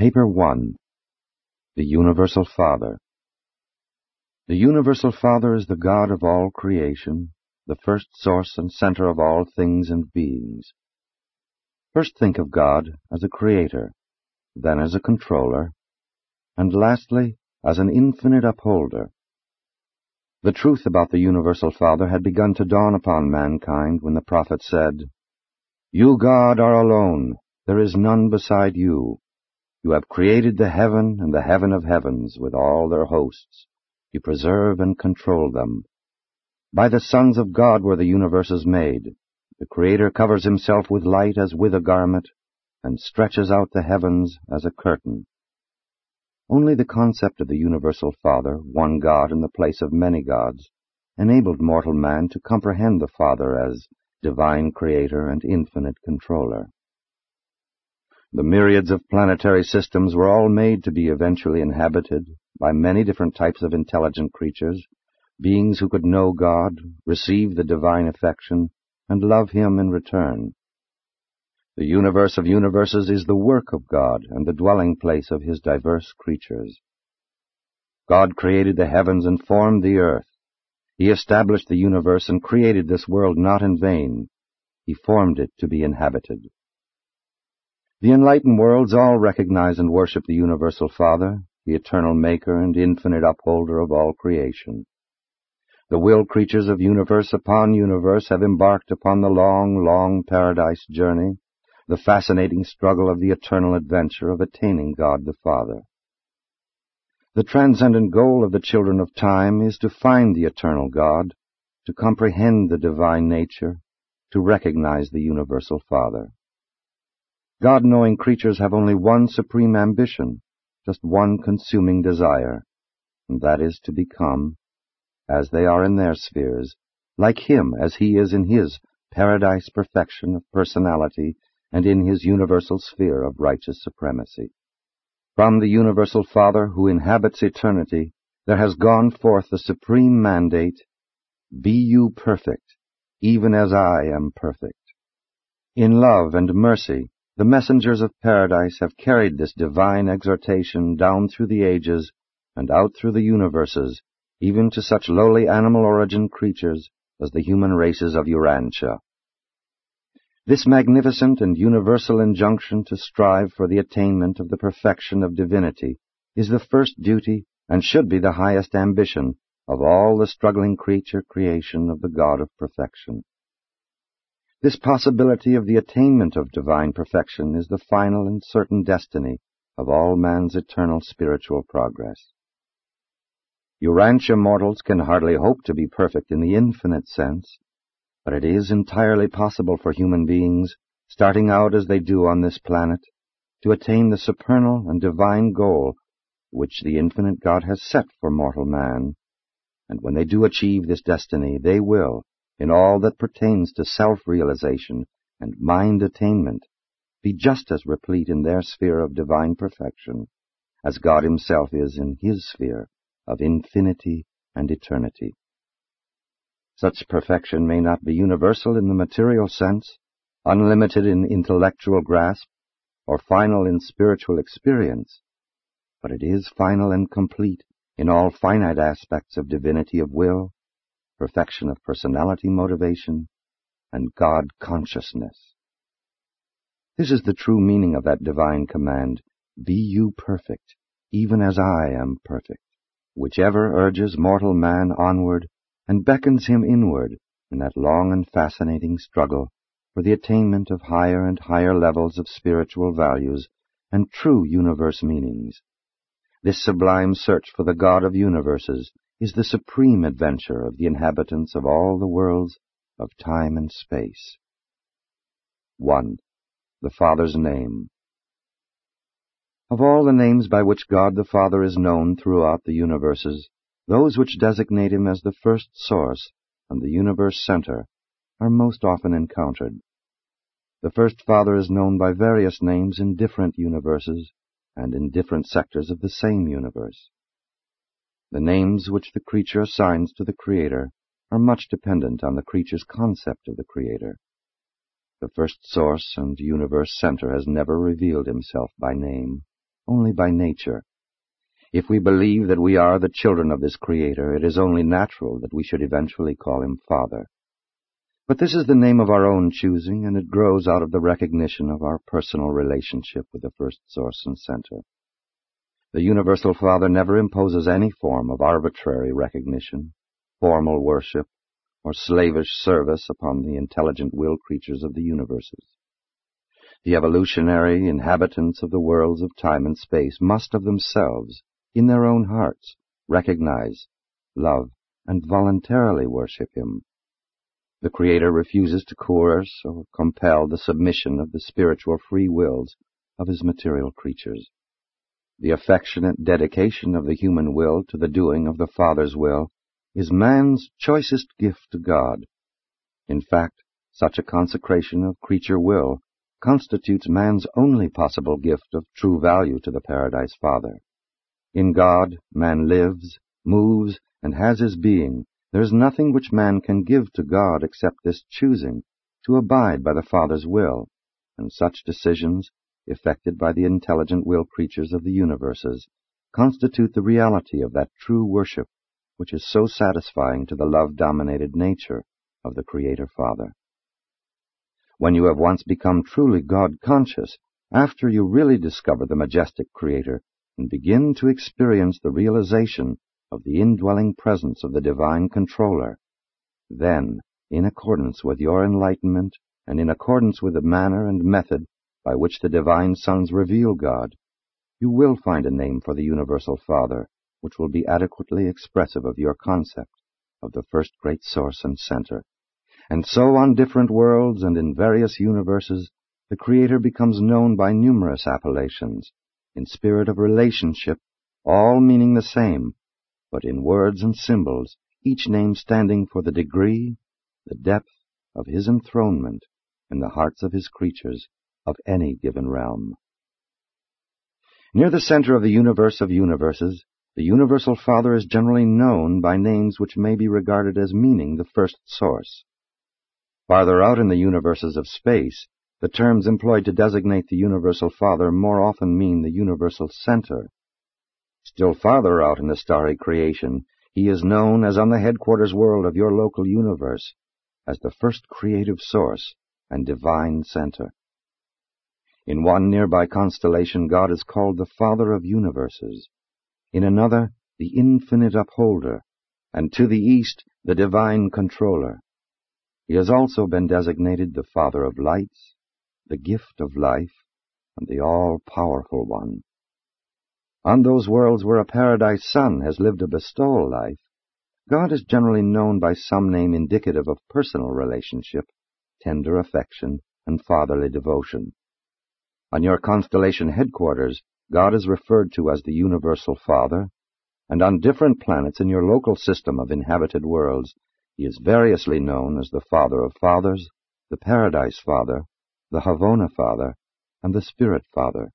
Paper 1 The Universal Father The Universal Father is the God of all creation, the first source and center of all things and beings. First think of God as a creator, then as a controller, and lastly as an infinite upholder. The truth about the Universal Father had begun to dawn upon mankind when the prophet said, You, God, are alone. There is none beside you. You have created the heaven and the heaven of heavens with all their hosts. You preserve and control them. By the sons of God were the universes made. The Creator covers himself with light as with a garment, and stretches out the heavens as a curtain. Only the concept of the universal Father, one God in the place of many gods, enabled mortal man to comprehend the Father as divine creator and infinite controller. The myriads of planetary systems were all made to be eventually inhabited by many different types of intelligent creatures, beings who could know God, receive the divine affection, and love Him in return. The universe of universes is the work of God and the dwelling place of his diverse creatures. God created the heavens and formed the earth. He established the universe and created this world not in vain. He formed it to be inhabited. The enlightened worlds all recognize and worship the universal Father, the eternal maker and infinite upholder of all creation. The will creatures of universe upon universe have embarked upon the long, long paradise journey the fascinating struggle of the eternal adventure of attaining God the Father. The transcendent goal of the children of time is to find the eternal God, to comprehend the divine nature, to recognize the universal Father. God-knowing creatures have only one supreme ambition, just one consuming desire, and that is to become, as they are in their spheres, like Him as He is in His paradise perfection of personality and in his universal sphere of righteous supremacy. From the universal Father who inhabits eternity, there has gone forth the supreme mandate, Be you perfect, even as I am perfect. In love and mercy, the messengers of paradise have carried this divine exhortation down through the ages and out through the universes, even to such lowly animal origin creatures as the human races of Urantia. This magnificent and universal injunction to strive for the attainment of the perfection of divinity is the first duty and should be the highest ambition of all the struggling creature creation of the God of perfection. This possibility of the attainment of divine perfection is the final and certain destiny of all man's eternal spiritual progress. Urantia mortals can hardly hope to be perfect in the infinite sense, but it is entirely possible for human beings, starting out as they do on this planet, to attain the supernal and divine goal which the infinite God has set for mortal man. And when they do achieve this destiny, they will, in all that pertains to self-realization and mind attainment, be just as replete in their sphere of divine perfection as God himself is in his sphere of infinity and eternity. Such perfection may not be universal in the material sense, unlimited in intellectual grasp, or final in spiritual experience, but it is final and complete in all finite aspects of divinity of will, perfection of personality motivation, and God consciousness. This is the true meaning of that divine command, Be you perfect, even as I am perfect, whichever urges mortal man onward and beckons him inward in that long and fascinating struggle for the attainment of higher and higher levels of spiritual values and true universe meanings. This sublime search for the God of universes is the supreme adventure of the inhabitants of all the worlds of time and space. 1. The Father's Name Of all the names by which God the Father is known throughout the universes, those which designate him as the first source and the universe center are most often encountered. The First Father is known by various names in different universes and in different sectors of the same universe. The names which the creature assigns to the Creator are much dependent on the creature's concept of the Creator. The first source and universe center has never revealed himself by name, only by nature. If we believe that we are the children of this Creator, it is only natural that we should eventually call him Father. But this is the name of our own choosing, and it grows out of the recognition of our personal relationship with the first source and center. The Universal Father never imposes any form of arbitrary recognition, formal worship, or slavish service upon the intelligent will creatures of the universes. The evolutionary inhabitants of the worlds of time and space must of themselves in their own hearts, recognize, love, and voluntarily worship Him. The Creator refuses to coerce or compel the submission of the spiritual free wills of His material creatures. The affectionate dedication of the human will to the doing of the Father's will is man's choicest gift to God. In fact, such a consecration of creature will constitutes man's only possible gift of true value to the Paradise Father. In God, man lives, moves, and has his being. There is nothing which man can give to God except this choosing to abide by the Father's will, and such decisions, effected by the intelligent will creatures of the universes, constitute the reality of that true worship which is so satisfying to the love-dominated nature of the Creator Father. When you have once become truly God-conscious, after you really discover the majestic Creator, and begin to experience the realization of the indwelling presence of the divine controller, then, in accordance with your enlightenment and in accordance with the manner and method by which the divine sons reveal God, you will find a name for the universal Father which will be adequately expressive of your concept of the first great source and center. And so on different worlds and in various universes, the Creator becomes known by numerous appellations, in spirit of relationship, all meaning the same, but in words and symbols, each name standing for the degree, the depth of his enthronement in the hearts of his creatures of any given realm. Near the center of the universe of universes, the Universal Father is generally known by names which may be regarded as meaning the first source. Farther out in the universes of space, the terms employed to designate the Universal Father more often mean the Universal Center. Still farther out in the starry creation, he is known as on the headquarters world of your local universe, as the first creative source and divine center. In one nearby constellation, God is called the Father of universes. In another, the infinite upholder, and to the east, the divine controller. He has also been designated the Father of lights, the gift of life, and the all-powerful one. On those worlds where a paradise son has lived a bestowal life, God is generally known by some name indicative of personal relationship, tender affection, and fatherly devotion. On your constellation headquarters, God is referred to as the Universal Father, and on different planets in your local system of inhabited worlds, he is variously known as the Father of Fathers, the Paradise Father, the Havona Father, and the Spirit Father.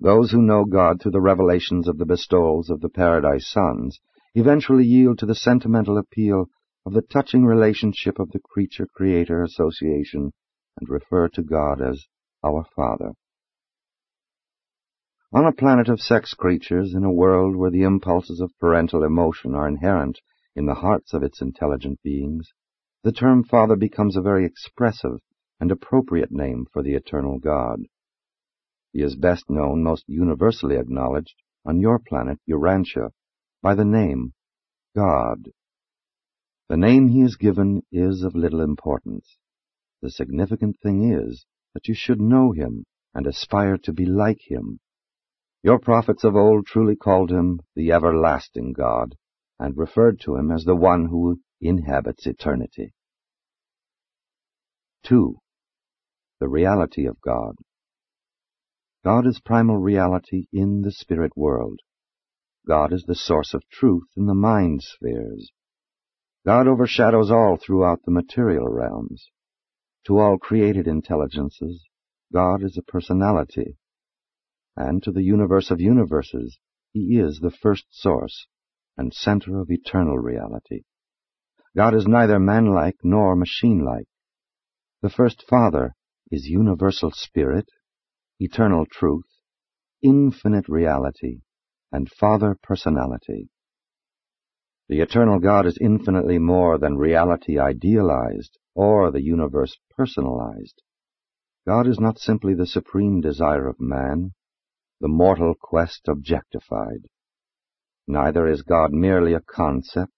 Those who know God through the revelations of the bestowals of the Paradise Sons eventually yield to the sentimental appeal of the touching relationship of the Creature-Creator Association and refer to God as our Father. On a planet of sex creatures, in a world where the impulses of parental emotion are inherent in the hearts of its intelligent beings, the term Father becomes a very expressive and appropriate name for the eternal God. He is best known, most universally acknowledged, on your planet, Urantia, by the name God. The name he is given is of little importance. The significant thing is that you should know him and aspire to be like him. Your prophets of old truly called him the everlasting God, and referred to him as the one who inhabits eternity. 2 the reality of God. God is primal reality in the spirit world. God is the source of truth in the mind spheres. God overshadows all throughout the material realms. To all created intelligences, God is a personality. And to the universe of universes, He is the first source and center of eternal reality. God is neither man-like nor machine-like. The first Father is universal spirit, eternal truth, infinite reality and Father personality. The eternal God is infinitely more than reality idealized or the universe personalized. God is not simply the supreme desire of man, the mortal quest objectified. Neither is God merely a concept,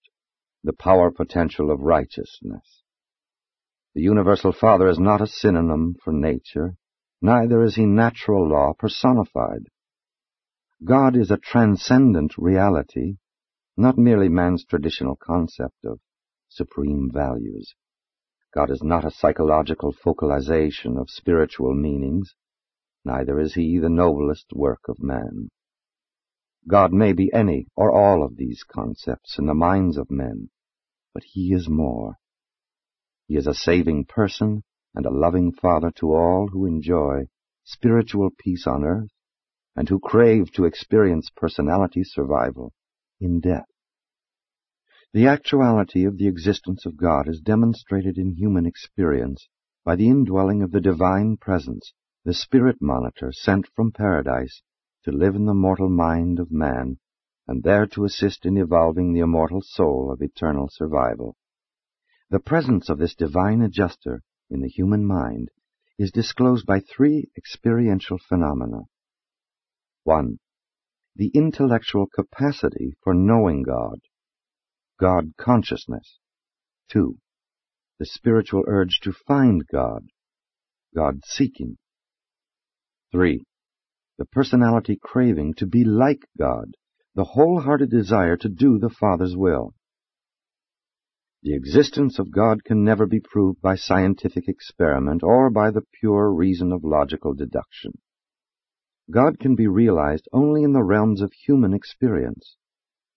the power potential of righteousness. The universal Father is not a synonym for nature, neither is he natural law personified. God is a transcendent reality, not merely man's traditional concept of supreme values. God is not a psychological focalization of spiritual meanings, neither is he the noblest work of man. God may be any or all of these concepts in the minds of men, but he is more. He is a saving person and a loving Father to all who enjoy spiritual peace on earth and who crave to experience personality survival in death. The actuality of the existence of God is demonstrated in human experience by the indwelling of the divine presence, the spirit monitor sent from paradise to live in the mortal mind of man and there to assist in evolving the immortal soul of eternal survival. The presence of this divine adjuster in the human mind is disclosed by three experiential phenomena. One, the intellectual capacity for knowing God. God consciousness. Two, the spiritual urge to find God, God seeking. Three, the personality craving to be like God, the wholehearted desire to do the Father's will. The existence of God can never be proved by scientific experiment or by the pure reason of logical deduction. God can be realized only in the realms of human experience.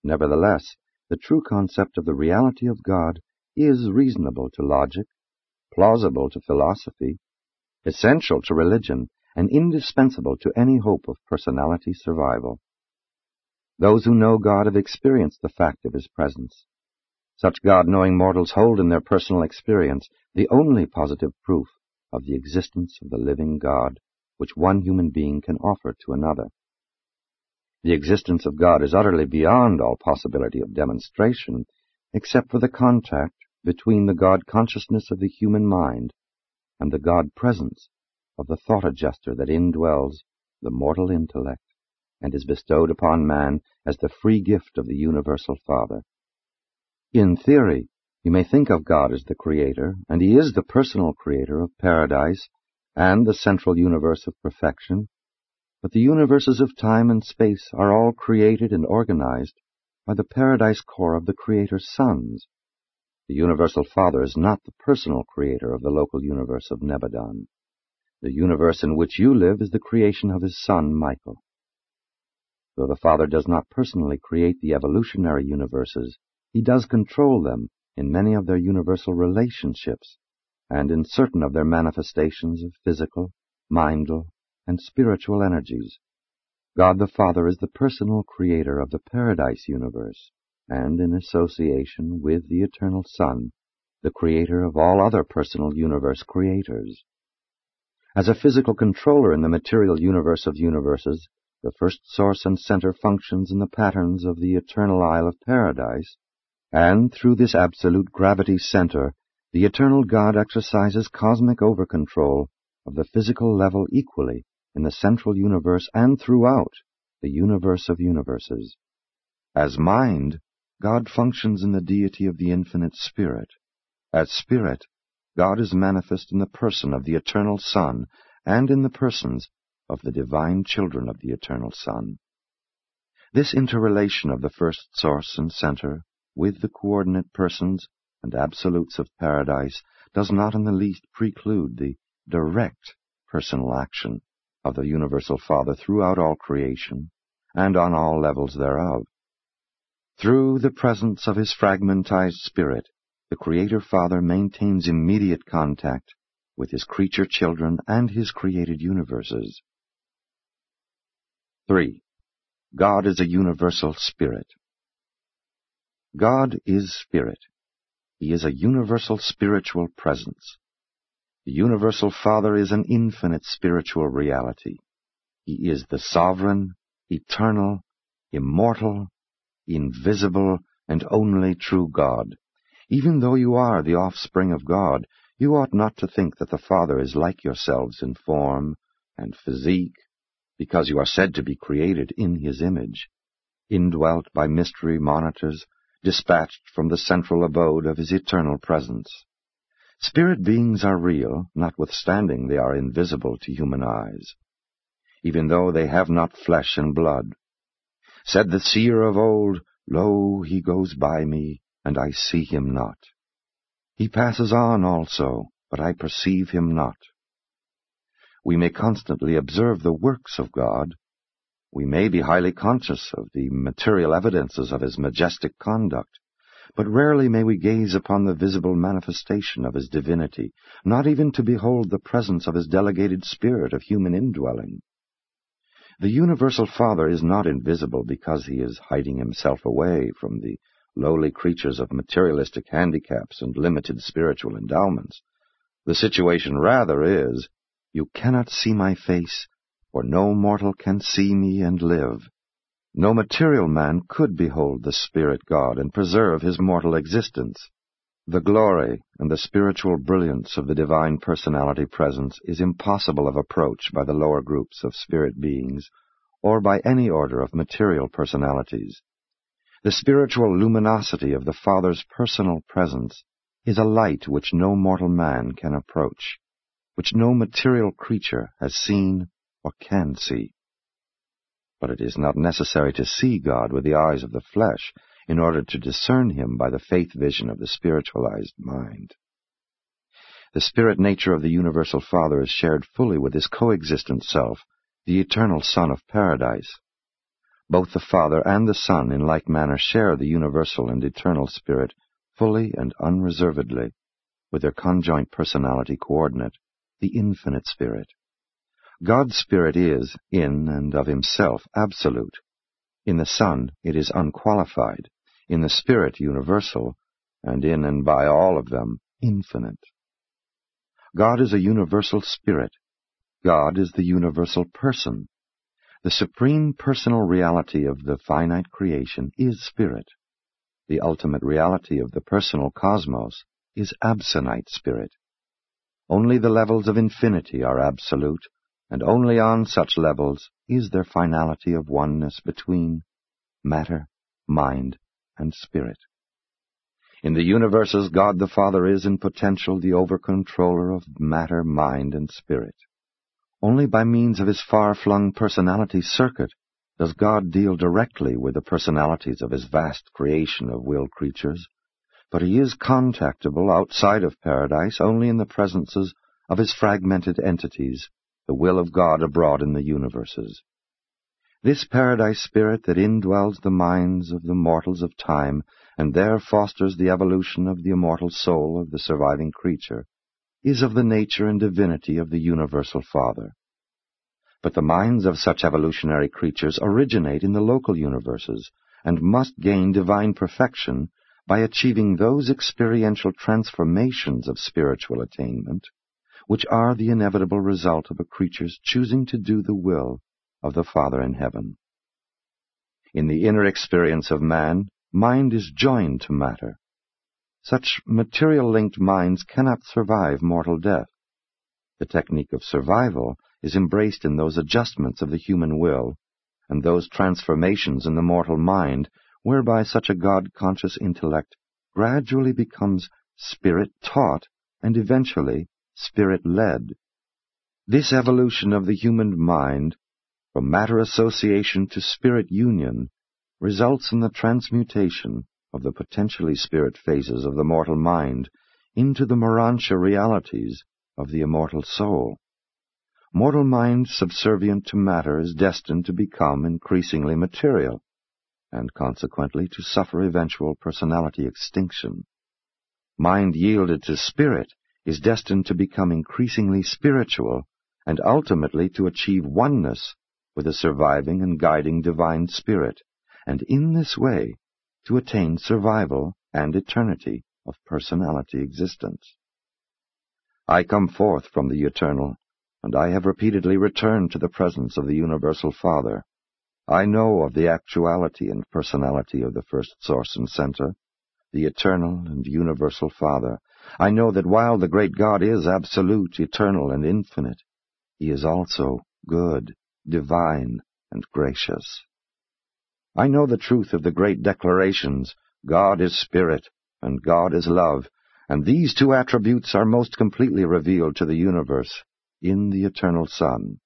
Nevertheless, the true concept of the reality of God is reasonable to logic, plausible to philosophy, essential to religion, and indispensable to any hope of personality survival. Those who know God have experienced the fact of His presence. Such God-knowing mortals hold in their personal experience the only positive proof of the existence of the living God which one human being can offer to another. The existence of God is utterly beyond all possibility of demonstration, except for the contact between the God consciousness of the human mind and the God presence of the thought adjuster that indwells the mortal intellect and is bestowed upon man as the free gift of the universal Father. In theory, you may think of God as the creator, and he is the personal creator of paradise and the central universe of perfection, but the universes of time and space are all created and organized by the paradise corps of the Creator's sons. The Universal Father is not the personal creator of the local universe of Nebadon. The universe in which you live is the creation of his son, Michael. Though the Father does not personally create the evolutionary universes, he does control them in many of their universal relationships and in certain of their manifestations of physical, mindal, and spiritual energies. God the Father is the personal creator of the paradise universe, and in association with the eternal Son, the creator of all other personal universe creators. As a physical controller in the material universe of universes, the first source and center functions in the patterns of the eternal Isle of Paradise, and through this absolute gravity center, the eternal God exercises cosmic overcontrol of the physical level equally in the central universe and throughout the universe of universes. As mind, God functions in the deity of the infinite Spirit. As Spirit, God is manifest in the person of the eternal Son and in the persons of the divine children of the eternal Son. This interrelation of the first source and center with the coordinate persons and absolutes of paradise does not in the least preclude the direct personal action of the universal Father throughout all creation and on all levels thereof. Through the presence of his fragmentized spirit, the Creator Father maintains immediate contact with his creature children and his created universes. 3. God is a universal spirit. God is spirit. He is a universal spiritual presence. The universal Father is an infinite spiritual reality. He is the sovereign, eternal, immortal, invisible, and only true God. Even though you are the offspring of God, you ought not to think that the Father is like yourselves in form and physique, because you are said to be created in his image, indwelt by mystery monitors, dispatched from the central abode of his eternal presence. Spirit beings are real, notwithstanding they are invisible to human eyes, even though they have not flesh and blood. Said the seer of old, Lo, he goes by me, and I see him not. He passes on also, but I perceive him not. We may constantly observe the works of God. We may be highly conscious of the material evidences of his majestic conduct, but rarely may we gaze upon the visible manifestation of his divinity, not even to behold the presence of his delegated spirit of human indwelling. The universal Father is not invisible because he is hiding himself away from the lowly creatures of materialistic handicaps and limited spiritual endowments. The situation rather is, you cannot see my face, for no mortal can see me and live. No material man could behold the Spirit God and preserve his mortal existence. The glory and the spiritual brilliance of the divine personality presence is impossible of approach by the lower groups of spirit beings or by any order of material personalities. The spiritual luminosity of the Father's personal presence is a light which no mortal man can approach, which no material creature has seen or can see. But it is not necessary to see God with the eyes of the flesh in order to discern him by the faith vision of the spiritualized mind. The spirit nature of the universal Father is shared fully with his coexistent self, the eternal Son of Paradise. Both the Father and the Son in like manner share the universal and eternal Spirit fully and unreservedly, with their conjoint personality coordinate, the infinite Spirit. God's Spirit is, in and of himself, absolute. In the Son it is unqualified, in the Spirit universal, and in and by all of them infinite. God is a universal Spirit. God is the universal person. The supreme personal reality of the finite creation is Spirit. The ultimate reality of the personal cosmos is absonite Spirit. Only the levels of infinity are absolute, and only on such levels is there finality of oneness between matter, mind, and spirit. In the universes, God the Father is in potential the over-controller of matter, mind, and spirit. Only by means of his far-flung personality circuit does God deal directly with the personalities of his vast creation of will creatures, but he is contactable outside of paradise only in the presences of his fragmented entities the will of God abroad in the universes. This paradise spirit that indwells the minds of the mortals of time and there fosters the evolution of the immortal soul of the surviving creature is of the nature and divinity of the universal Father. But the minds of such evolutionary creatures originate in the local universes and must gain divine perfection by achieving those experiential transformations of spiritual attainment which are the inevitable result of a creature's choosing to do the will of the Father in heaven. In the inner experience of man, mind is joined to matter. Such material-linked minds cannot survive mortal death. The technique of survival is embraced in those adjustments of the human will and those transformations in the mortal mind whereby such a God-conscious intellect gradually becomes spirit-taught and eventually spirit-led. This evolution of the human mind, from matter association to spirit union, results in the transmutation of the potentially spirit phases of the mortal mind into the Morontia realities of the immortal soul. Mortal mind subservient to matter is destined to become increasingly material, and consequently to suffer eventual personality extinction. Mind yielded to spirit is destined to become increasingly spiritual and ultimately to achieve oneness with a surviving and guiding divine spirit, and in this way to attain survival and eternity of personality existence. I come forth from the eternal, and I have repeatedly returned to the presence of the Universal Father. I know of the actuality and personality of the first source and center, the eternal and universal Father. I know that while the great God is absolute, eternal, and infinite, he is also good, divine, and gracious. I know the truth of the great declarations, God is spirit, and God is love, and these two attributes are most completely revealed to the universe in the eternal Son.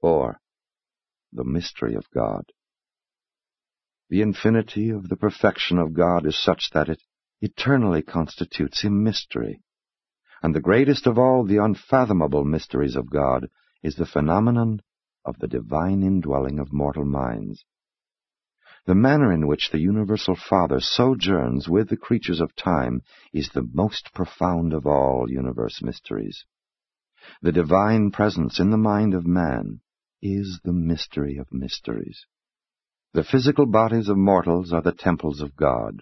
Or, the mystery of God. The infinity of the perfection of God is such that it eternally constitutes a mystery. And the greatest of all the unfathomable mysteries of God is the phenomenon of the divine indwelling of mortal minds. The manner in which the universal Father sojourns with the creatures of time is the most profound of all universe mysteries. The divine presence in the mind of man is the mystery of mysteries. The physical bodies of mortals are the temples of God.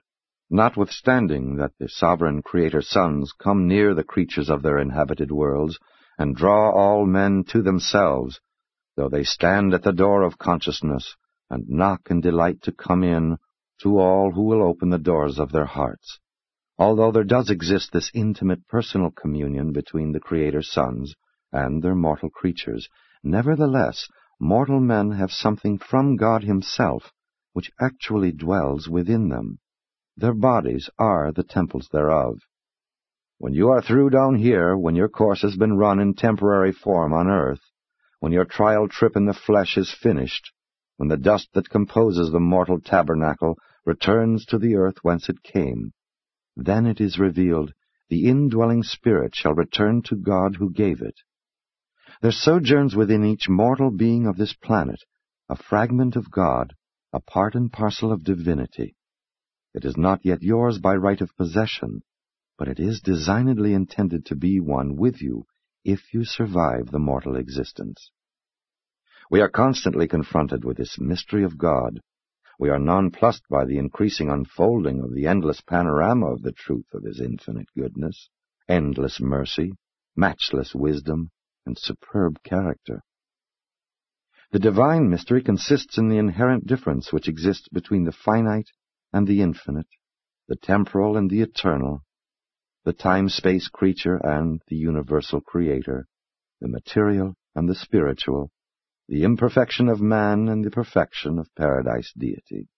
Notwithstanding that the sovereign Creator sons come near the creatures of their inhabited worlds, and draw all men to themselves, though they stand at the door of consciousness, and knock and delight to come in to all who will open the doors of their hearts. Although there does exist this intimate personal communion between the Creator's sons and their mortal creatures, nevertheless, mortal men have something from God Himself which actually dwells within them. Their bodies are the temples thereof. When you are through down here, when your course has been run in temporary form on earth, when your trial trip in the flesh is finished, when the dust that composes the mortal tabernacle returns to the earth whence it came. Then it is revealed, the indwelling spirit shall return to God who gave it. There sojourns within each mortal being of this planet a fragment of God, a part and parcel of divinity. It is not yet yours by right of possession, but it is designedly intended to be one with you if you survive the mortal existence. We are constantly confronted with this mystery of God. We are nonplussed by the increasing unfolding of the endless panorama of the truth of His infinite goodness, endless mercy, matchless wisdom, and superb character. The divine mystery consists in the inherent difference which exists between the finite and the infinite, the temporal and the eternal, the time-space creature and the universal creator, the material and the spiritual, the imperfection of man and the perfection of paradise deity.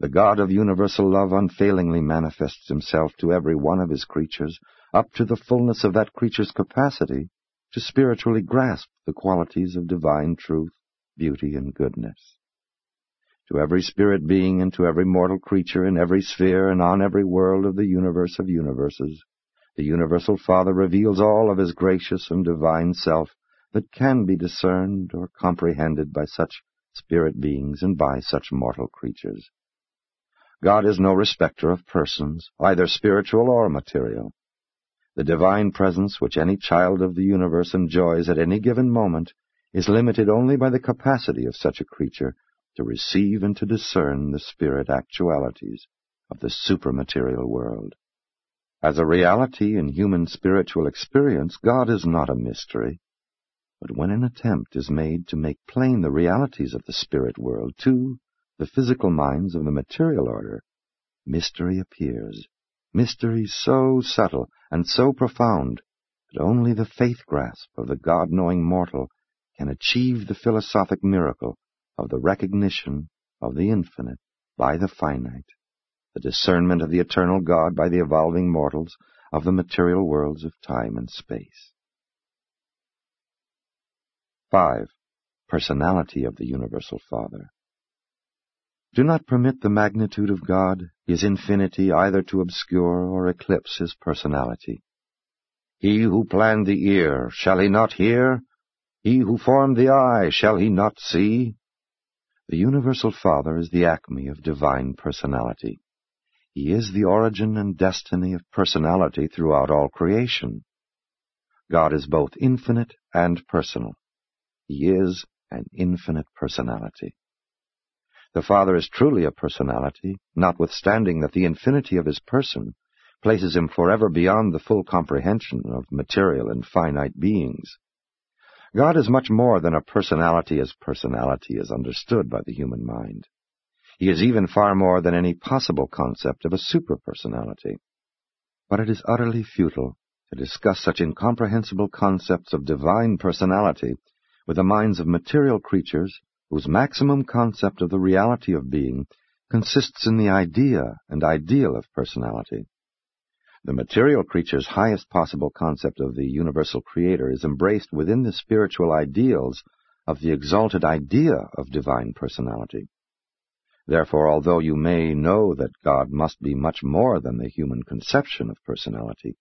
The God of universal love unfailingly manifests himself to every one of his creatures up to the fullness of that creature's capacity to spiritually grasp the qualities of divine truth, beauty, and goodness. To every spirit being and to every mortal creature in every sphere and on every world of the universe of universes, the universal Father reveals all of his gracious and divine self that can be discerned or comprehended by such spirit beings and by such mortal creatures. God is no respecter of persons, either spiritual or material. The divine presence which any child of the universe enjoys at any given moment is limited only by the capacity of such a creature to receive and to discern the spirit actualities of the supermaterial world. As a reality in human spiritual experience, God is not a mystery. But when an attempt is made to make plain the realities of the spirit world to the physical minds of the material order, mystery appears, mystery so subtle and so profound that only the faith grasp of the God-knowing mortal can achieve the philosophic miracle of the recognition of the infinite by the finite, the discernment of the eternal God by the evolving mortals of the material worlds of time and space. 5. Personality of the Universal Father. Do not permit the magnitude of God, His infinity, either to obscure or eclipse His personality. He who planned the ear, shall he not hear? He who formed the eye, shall he not see? The Universal Father is the acme of divine personality. He is the origin and destiny of personality throughout all creation. God is both infinite and personal. He is an infinite personality. The Father is truly a personality, notwithstanding that the infinity of his person places him forever beyond the full comprehension of material and finite beings. God is much more than a personality as personality is understood by the human mind. He is even far more than any possible concept of a superpersonality. But it is utterly futile to discuss such incomprehensible concepts of divine personality with the minds of material creatures whose maximum concept of the reality of being consists in the idea and ideal of personality. The material creature's highest possible concept of the universal creator is embraced within the spiritual ideals of the exalted idea of divine personality. Therefore, although you may know that God must be much more than the human conception of personality,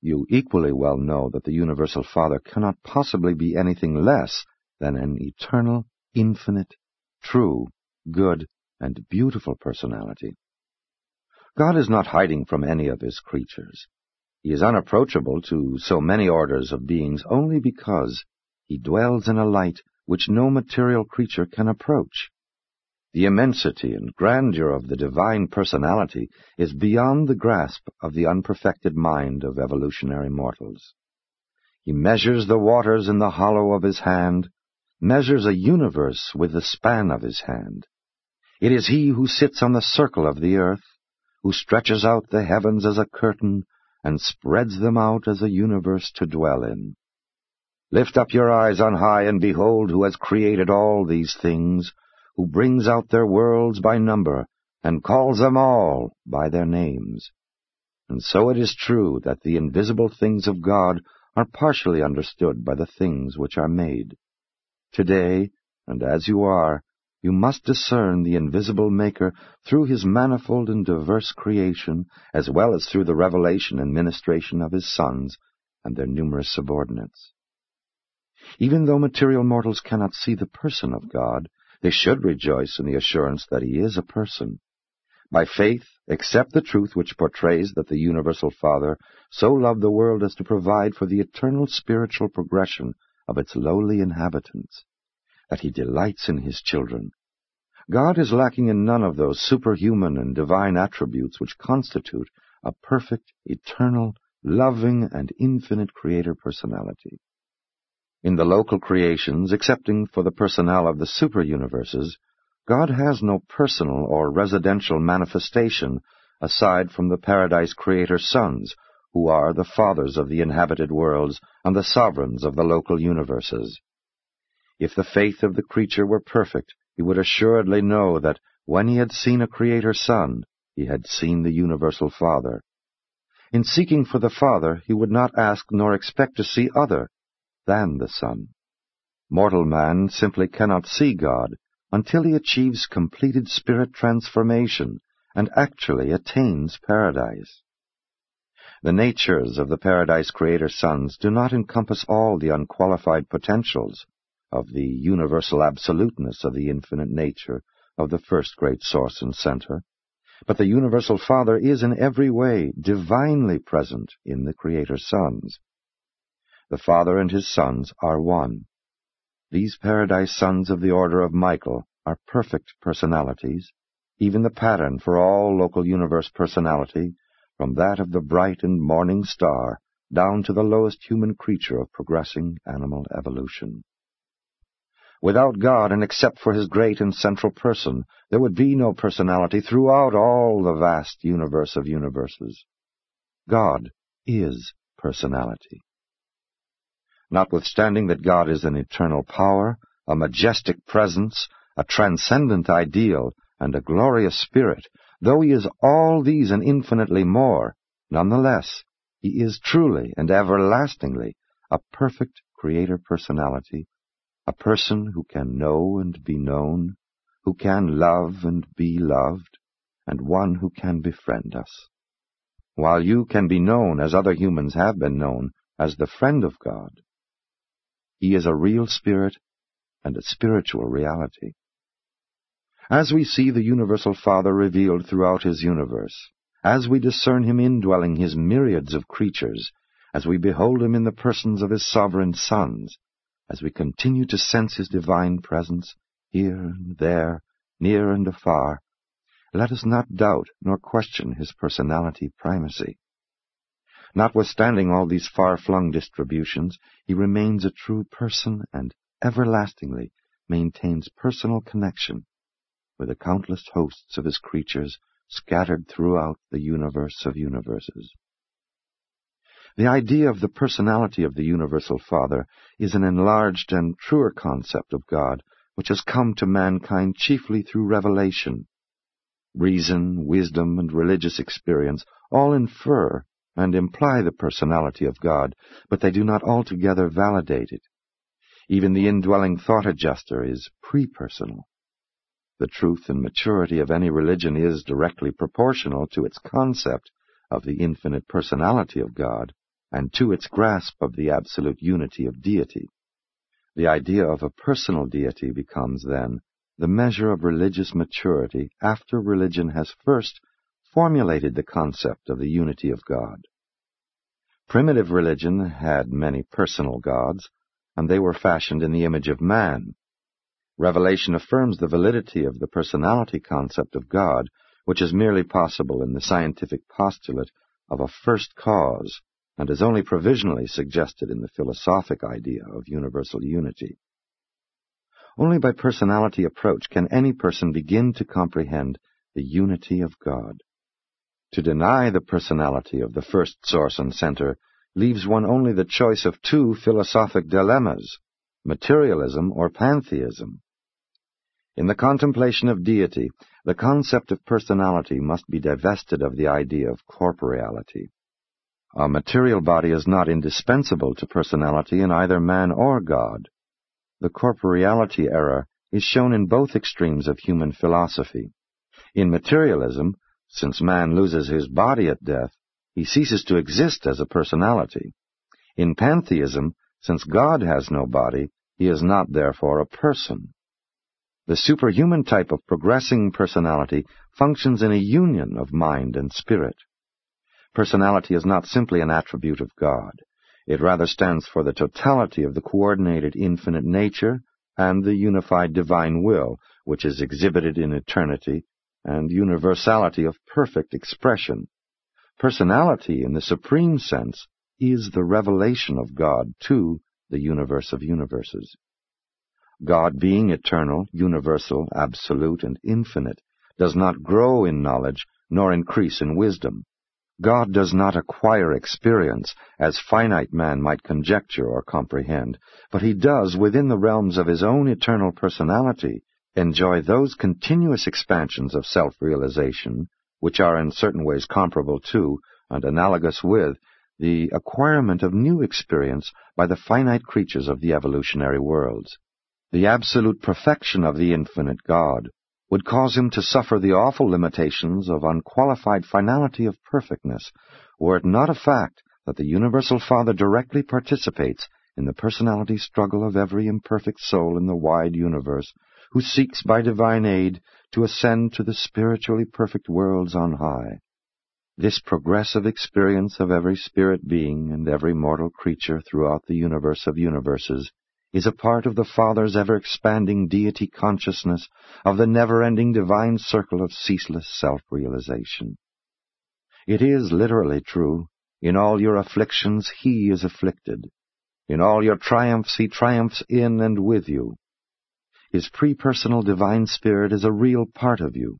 you equally well know that the Universal Father cannot possibly be anything less than an eternal, infinite, true, good, and beautiful personality. God is not hiding from any of his creatures. He is unapproachable to so many orders of beings only because he dwells in a light which no material creature can approach. The immensity and grandeur of the divine personality is beyond the grasp of the unperfected mind of evolutionary mortals. He measures the waters in the hollow of his hand, measures a universe with the span of his hand. It is he who sits on the circle of the earth, who stretches out the heavens as a curtain and spreads them out as a universe to dwell in. Lift up your eyes on high and behold who has created all these things, who brings out their worlds by number, and calls them all by their names. And so it is true that the invisible things of God are partially understood by the things which are made. Today, and as you are, you must discern the invisible Maker through his manifold and diverse creation, as well as through the revelation and ministration of his sons and their numerous subordinates. Even though material mortals cannot see the person of God, they should rejoice in the assurance that he is a person. By faith, accept the truth which portrays that the universal Father so loved the world as to provide for the eternal spiritual progression of its lowly inhabitants, that he delights in his children. God is lacking in none of those superhuman and divine attributes which constitute a perfect, eternal, loving, and infinite creator personality. In the local creations, excepting for the personnel of the super-universes, God has no personal or residential manifestation aside from the paradise creator sons, who are the fathers of the inhabited worlds and the sovereigns of the local universes. If the faith of the creature were perfect, he would assuredly know that when he had seen a creator son, he had seen the universal Father. In seeking for the Father, he would not ask nor expect to see other than the Son. Mortal man simply cannot see God until he achieves completed spirit transformation and actually attains paradise. The natures of the Paradise Creator sons do not encompass all the unqualified potentials of the universal absoluteness of the infinite nature of the first great source and center, but the universal Father is in every way divinely present in the Creator sons. The Father and his sons are one. These paradise sons of the order of Michael are perfect personalities, even the pattern for all local universe personality, from that of the bright and morning star down to the lowest human creature of progressing animal evolution. Without God and except for his great and central person, there would be no personality throughout all the vast universe of universes. God is personality. Notwithstanding that God is an eternal power, a majestic presence, a transcendent ideal, and a glorious spirit, though he is all these and infinitely more, nonetheless, he is truly and everlastingly a perfect creator personality, a person who can know and be known, who can love and be loved, and one who can befriend us. While you can be known as other humans have been known as the friend of God, he is a real spirit and a spiritual reality. As we see the universal Father revealed throughout his universe, as we discern him indwelling his myriads of creatures, as we behold him in the persons of his sovereign sons, as we continue to sense his divine presence here and there, near and afar, let us not doubt nor question his personality primacy. Notwithstanding all these far-flung distributions, he remains a true person and everlastingly maintains personal connection with the countless hosts of his creatures scattered throughout the universe of universes. The idea of the personality of the Universal Father is an enlarged and truer concept of God which has come to mankind chiefly through revelation. Reason, wisdom, and religious experience all infer and imply the personality of God, but they do not altogether validate it. Even the indwelling thought adjuster is pre-personal. The truth and maturity of any religion is directly proportional to its concept of the infinite personality of God and to its grasp of the absolute unity of deity. The idea of a personal deity becomes, then, the measure of religious maturity after religion has first formulated the concept of the unity of God. Primitive religion had many personal gods, and they were fashioned in the image of man. Revelation affirms the validity of the personality concept of God, which is merely possible in the scientific postulate of a first cause and is only provisionally suggested in the philosophic idea of universal unity. Only by personality approach can any person begin to comprehend the unity of God. To deny the personality of the first source and center leaves one only the choice of two philosophic dilemmas, materialism or pantheism. In the contemplation of deity, the concept of personality must be divested of the idea of corporeality. A material body is not indispensable to personality in either man or God. The corporeality error is shown in both extremes of human philosophy. In materialism, since man loses his body at death, he ceases to exist as a personality. In pantheism, since God has no body, he is not therefore a person. The superhuman type of progressing personality functions in a union of mind and spirit. Personality is not simply an attribute of God. It rather stands for the totality of the coordinated infinite nature and the unified divine will, which is exhibited in eternity, and universality of perfect expression. Personality, in the supreme sense, is the revelation of God to the universe of universes. God being eternal, universal, absolute, and infinite, does not grow in knowledge nor increase in wisdom. God does not acquire experience as finite man might conjecture or comprehend, but he does, within the realms of his own eternal personality, enjoy those continuous expansions of self-realization which are in certain ways comparable to and analogous with the acquirement of new experience by the finite creatures of the evolutionary worlds. The absolute perfection of the infinite God would cause him to suffer the awful limitations of unqualified finality of perfectness, were it not a fact that the Universal Father directly participates in the personality struggle of every imperfect soul in the wide universe, who seeks by divine aid to ascend to the spiritually perfect worlds on high. This progressive experience of every spirit being and every mortal creature throughout the universe of universes is a part of the Father's ever-expanding deity consciousness of the never-ending divine circle of ceaseless self-realization. It is literally true, in all your afflictions he is afflicted. In all your triumphs he triumphs in and with you. His pre-personal divine spirit is a real part of you.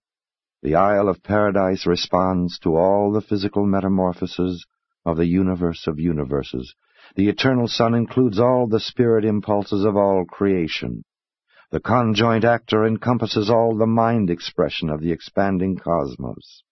The Isle of Paradise responds to all the physical metamorphoses of the universe of universes the eternal Son includes all the spirit impulses of all creation. The conjoint actor encompasses all the mind expression of the expanding cosmos.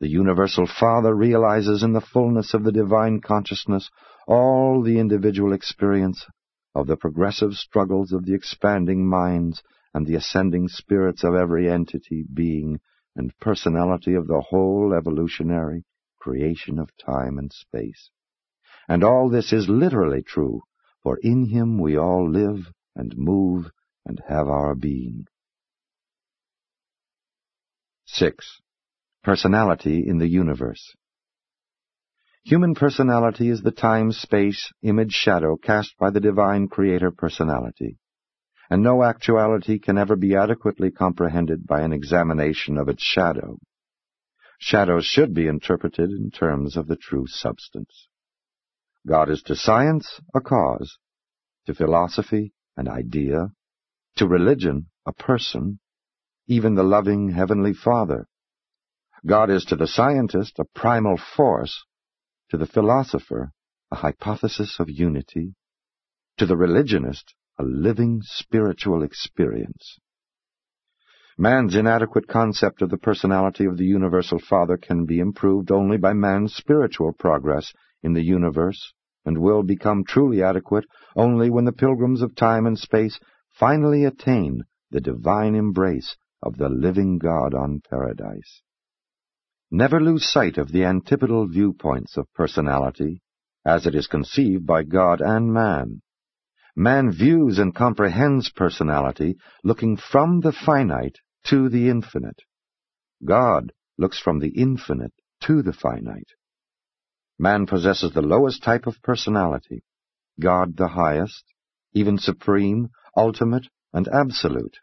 The universal Father realizes in the fullness of the divine consciousness all the individual experience of the progressive struggles of the expanding minds and the ascending spirits of every entity, being, and personality of the whole evolutionary creation of time and space. And all this is literally true, for in him we all live and move and have our being. 6. Personality in the universe. Human personality is the time-space image-shadow cast by the divine creator personality, and no actuality can ever be adequately comprehended by an examination of its shadow. Shadows should be interpreted in terms of the true substance. God is to science a cause, to philosophy an idea, to religion a person, even the loving Heavenly Father. God is to the scientist a primal force, to the philosopher a hypothesis of unity, to the religionist a living spiritual experience. Man's inadequate concept of the personality of the Universal Father can be improved only by man's spiritual progress in the universe, and will become truly adequate only when the pilgrims of time and space finally attain the divine embrace of the living God on paradise. Never lose sight of the antipodal viewpoints of personality as it is conceived by God and man. Man views and comprehends personality looking from the finite to the infinite. God looks from the infinite to the finite. Man possesses the lowest type of personality, God the highest, even supreme, ultimate, and absolute.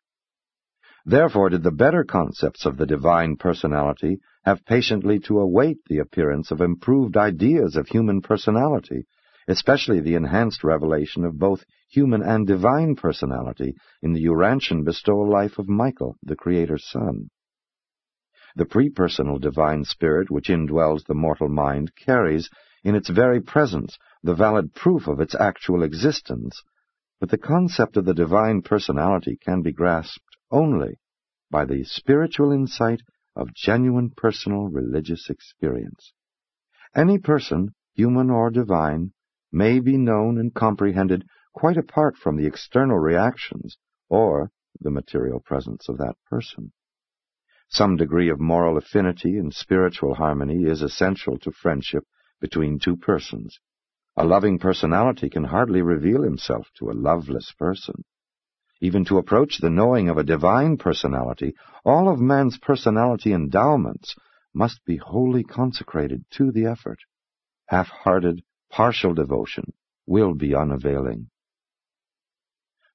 Therefore did the better concepts of the divine personality have patiently to await the appearance of improved ideas of human personality, especially the enhanced revelation of both human and divine personality in the Urantian bestowal life of Michael, the Creator's Son. The pre-personal divine spirit which indwells the mortal mind carries, in its very presence, the valid proof of its actual existence, but the concept of the divine personality can be grasped only by the spiritual insight of genuine personal religious experience. Any person, human or divine, may be known and comprehended quite apart from the external reactions or the material presence of that person. Some degree of moral affinity and spiritual harmony is essential to friendship between two persons. A loving personality can hardly reveal himself to a loveless person. Even to approach the knowing of a divine personality, all of man's personality endowments must be wholly consecrated to the effort. Half-hearted, partial devotion will be unavailing.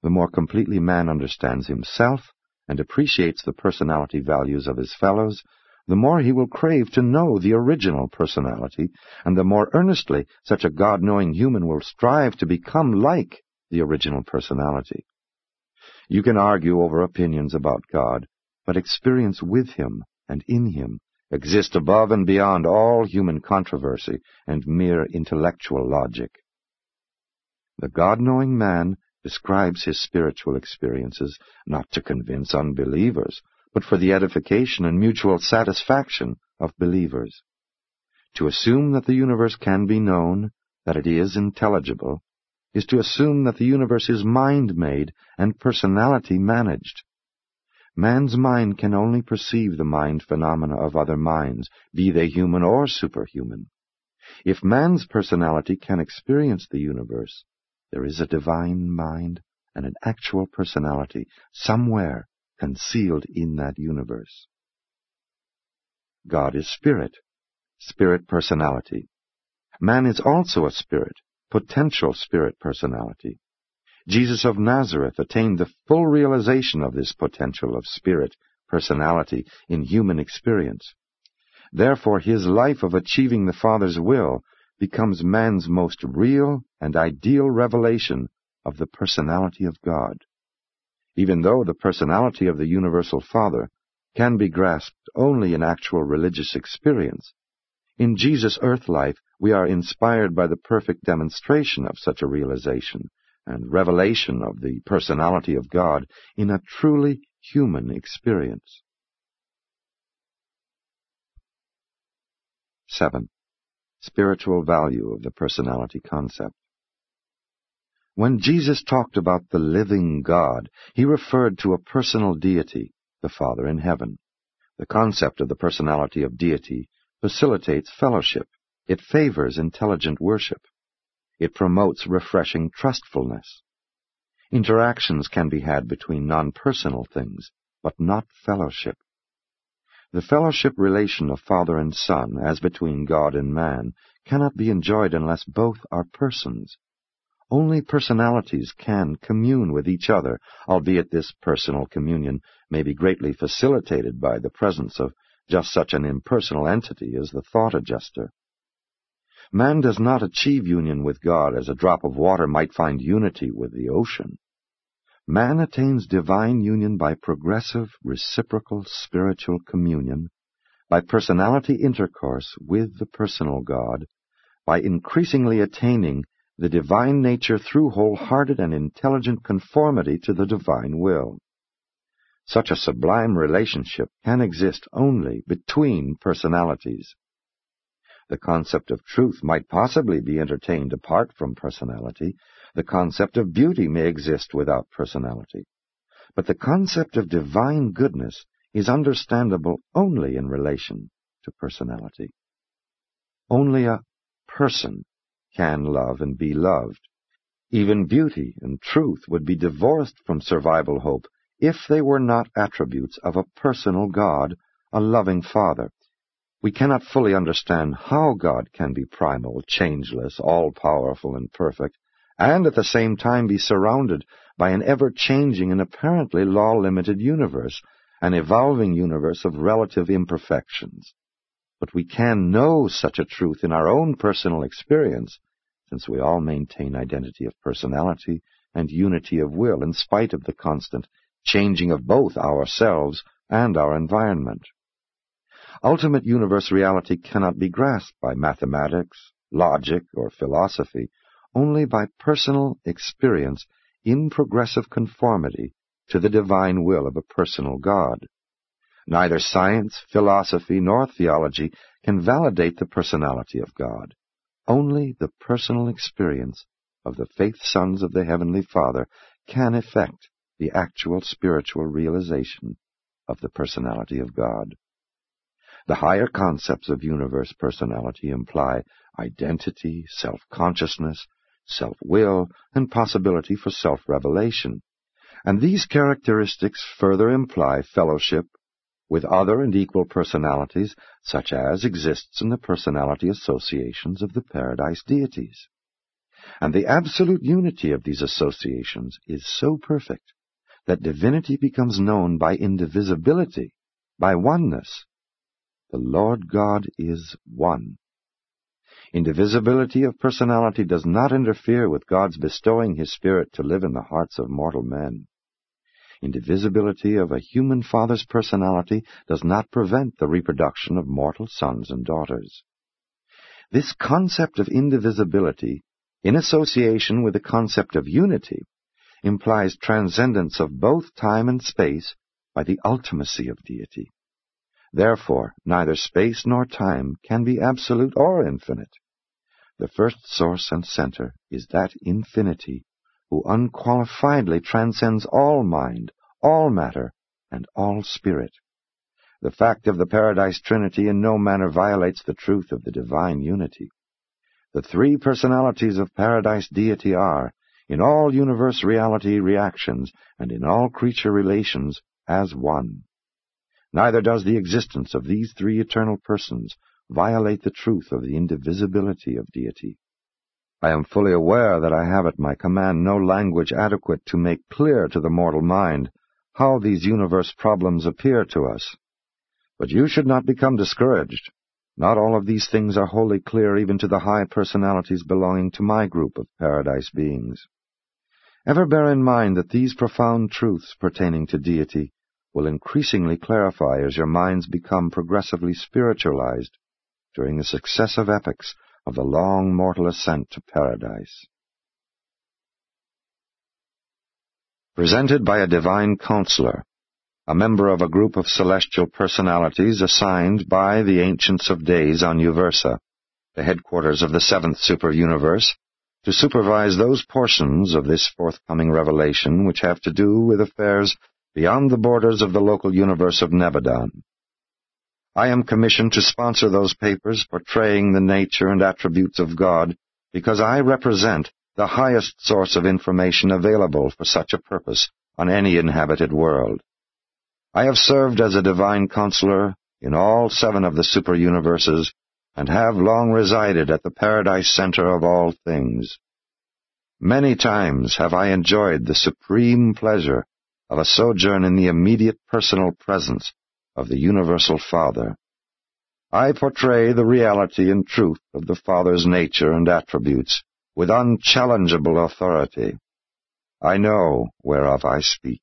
The more completely man understands himself and appreciates the personality values of his fellows, the more he will crave to know the original personality, and the more earnestly such a God-knowing human will strive to become like the original personality. You can argue over opinions about God, but experience with Him and in Him exists above and beyond all human controversy and mere intellectual logic. The God-knowing man describes his spiritual experiences not to convince unbelievers, but for the edification and mutual satisfaction of believers. To assume that the universe can be known, that it is intelligible, is to assume that the universe is mind-made and personality managed. Man's mind can only perceive the mind phenomena of other minds, be they human or superhuman. If man's personality can experience the universe, there is a divine mind and an actual personality somewhere concealed in that universe. God is spirit, spirit personality. Man is also a spirit, potential spirit personality. Jesus of Nazareth attained the full realization of this potential of spirit personality in human experience. Therefore, his life of achieving the Father's will becomes man's most real and ideal revelation of the personality of God. Even though the personality of the Universal Father can be grasped only in actual religious experience, in Jesus' earth life we are inspired by the perfect demonstration of such a realization and revelation of the personality of God in a truly human experience. 7. Spiritual value of the personality concept. When Jesus talked about the living God, he referred to a personal deity, the Father in heaven. The concept of the personality of deity facilitates fellowship it favors intelligent worship. It promotes refreshing trustfulness. Interactions can be had between non-personal things, but not fellowship. The fellowship relation of father and son, as between God and man, cannot be enjoyed unless both are persons. Only personalities can commune with each other, albeit this personal communion may be greatly facilitated by the presence of just such an impersonal entity as the thought adjuster. Man does not achieve union with God as a drop of water might find unity with the ocean. Man attains divine union by progressive, reciprocal spiritual communion, by personality intercourse with the personal God, by increasingly attaining the divine nature through wholehearted and intelligent conformity to the divine will. Such a sublime relationship can exist only between personalities. The concept of truth might possibly be entertained apart from personality. The concept of beauty may exist without personality. But the concept of divine goodness is understandable only in relation to personality. Only a person can love and be loved. Even beauty and truth would be divorced from survival hope if they were not attributes of a personal God, a loving Father. We cannot fully understand how God can be primal, changeless, all-powerful, and perfect, and at the same time be surrounded by an ever-changing and apparently law-limited universe, an evolving universe of relative imperfections. But we can know such a truth in our own personal experience, since we all maintain identity of personality and unity of will in spite of the constant changing of both ourselves and our environment. Ultimate universe reality cannot be grasped by mathematics, logic, or philosophy, only by personal experience in progressive conformity to the divine will of a personal God. Neither science, philosophy, nor theology can validate the personality of God. Only the personal experience of the faith sons of the Heavenly Father can effect the actual spiritual realization of the personality of God. The higher concepts of universe personality imply identity, self-consciousness, self-will, and possibility for self-revelation. And these characteristics further imply fellowship with other and equal personalities, such as exists in the personality associations of the paradise deities. And the absolute unity of these associations is so perfect that divinity becomes known by indivisibility, by oneness. The Lord God is one. Indivisibility of personality does not interfere with God's bestowing His Spirit to live in the hearts of mortal men. Indivisibility of a human father's personality does not prevent the reproduction of mortal sons and daughters. This concept of indivisibility, in association with the concept of unity, implies transcendence of both time and space by the ultimacy of deity. Therefore, neither space nor time can be absolute or infinite. The first source and center is that infinity who unqualifiedly transcends all mind, all matter, and all spirit. The fact of the Paradise Trinity in no manner violates the truth of the divine unity. The three personalities of Paradise deity are, in all universe reality reactions, and in all creature relations, as one. Neither does the existence of these three eternal persons violate the truth of the indivisibility of deity. I am fully aware that I have at my command no language adequate to make clear to the mortal mind how these universe problems appear to us. But you should not become discouraged. Not all of these things are wholly clear even to the high personalities belonging to my group of paradise beings. Ever bear in mind that these profound truths pertaining to deity will increasingly clarify as your minds become progressively spiritualized during the successive epochs of the long mortal ascent to paradise. Presented by a divine counselor, a member of a group of celestial personalities assigned by the Ancients of Days on Uversa, the headquarters of the seventh super-universe, to supervise those portions of this forthcoming revelation which have to do with affairs beyond the borders of the local universe of Nebadon. I am commissioned to sponsor those papers portraying the nature and attributes of God because I represent the highest source of information available for such a purpose on any inhabited world. I have served as a divine counselor in all seven of the super-universes and have long resided at the paradise center of all things. Many times have I enjoyed the supreme pleasure of a sojourn in the immediate personal presence of the Universal Father. I portray the reality and truth of the Father's nature and attributes with unchallengeable authority. I know whereof I speak.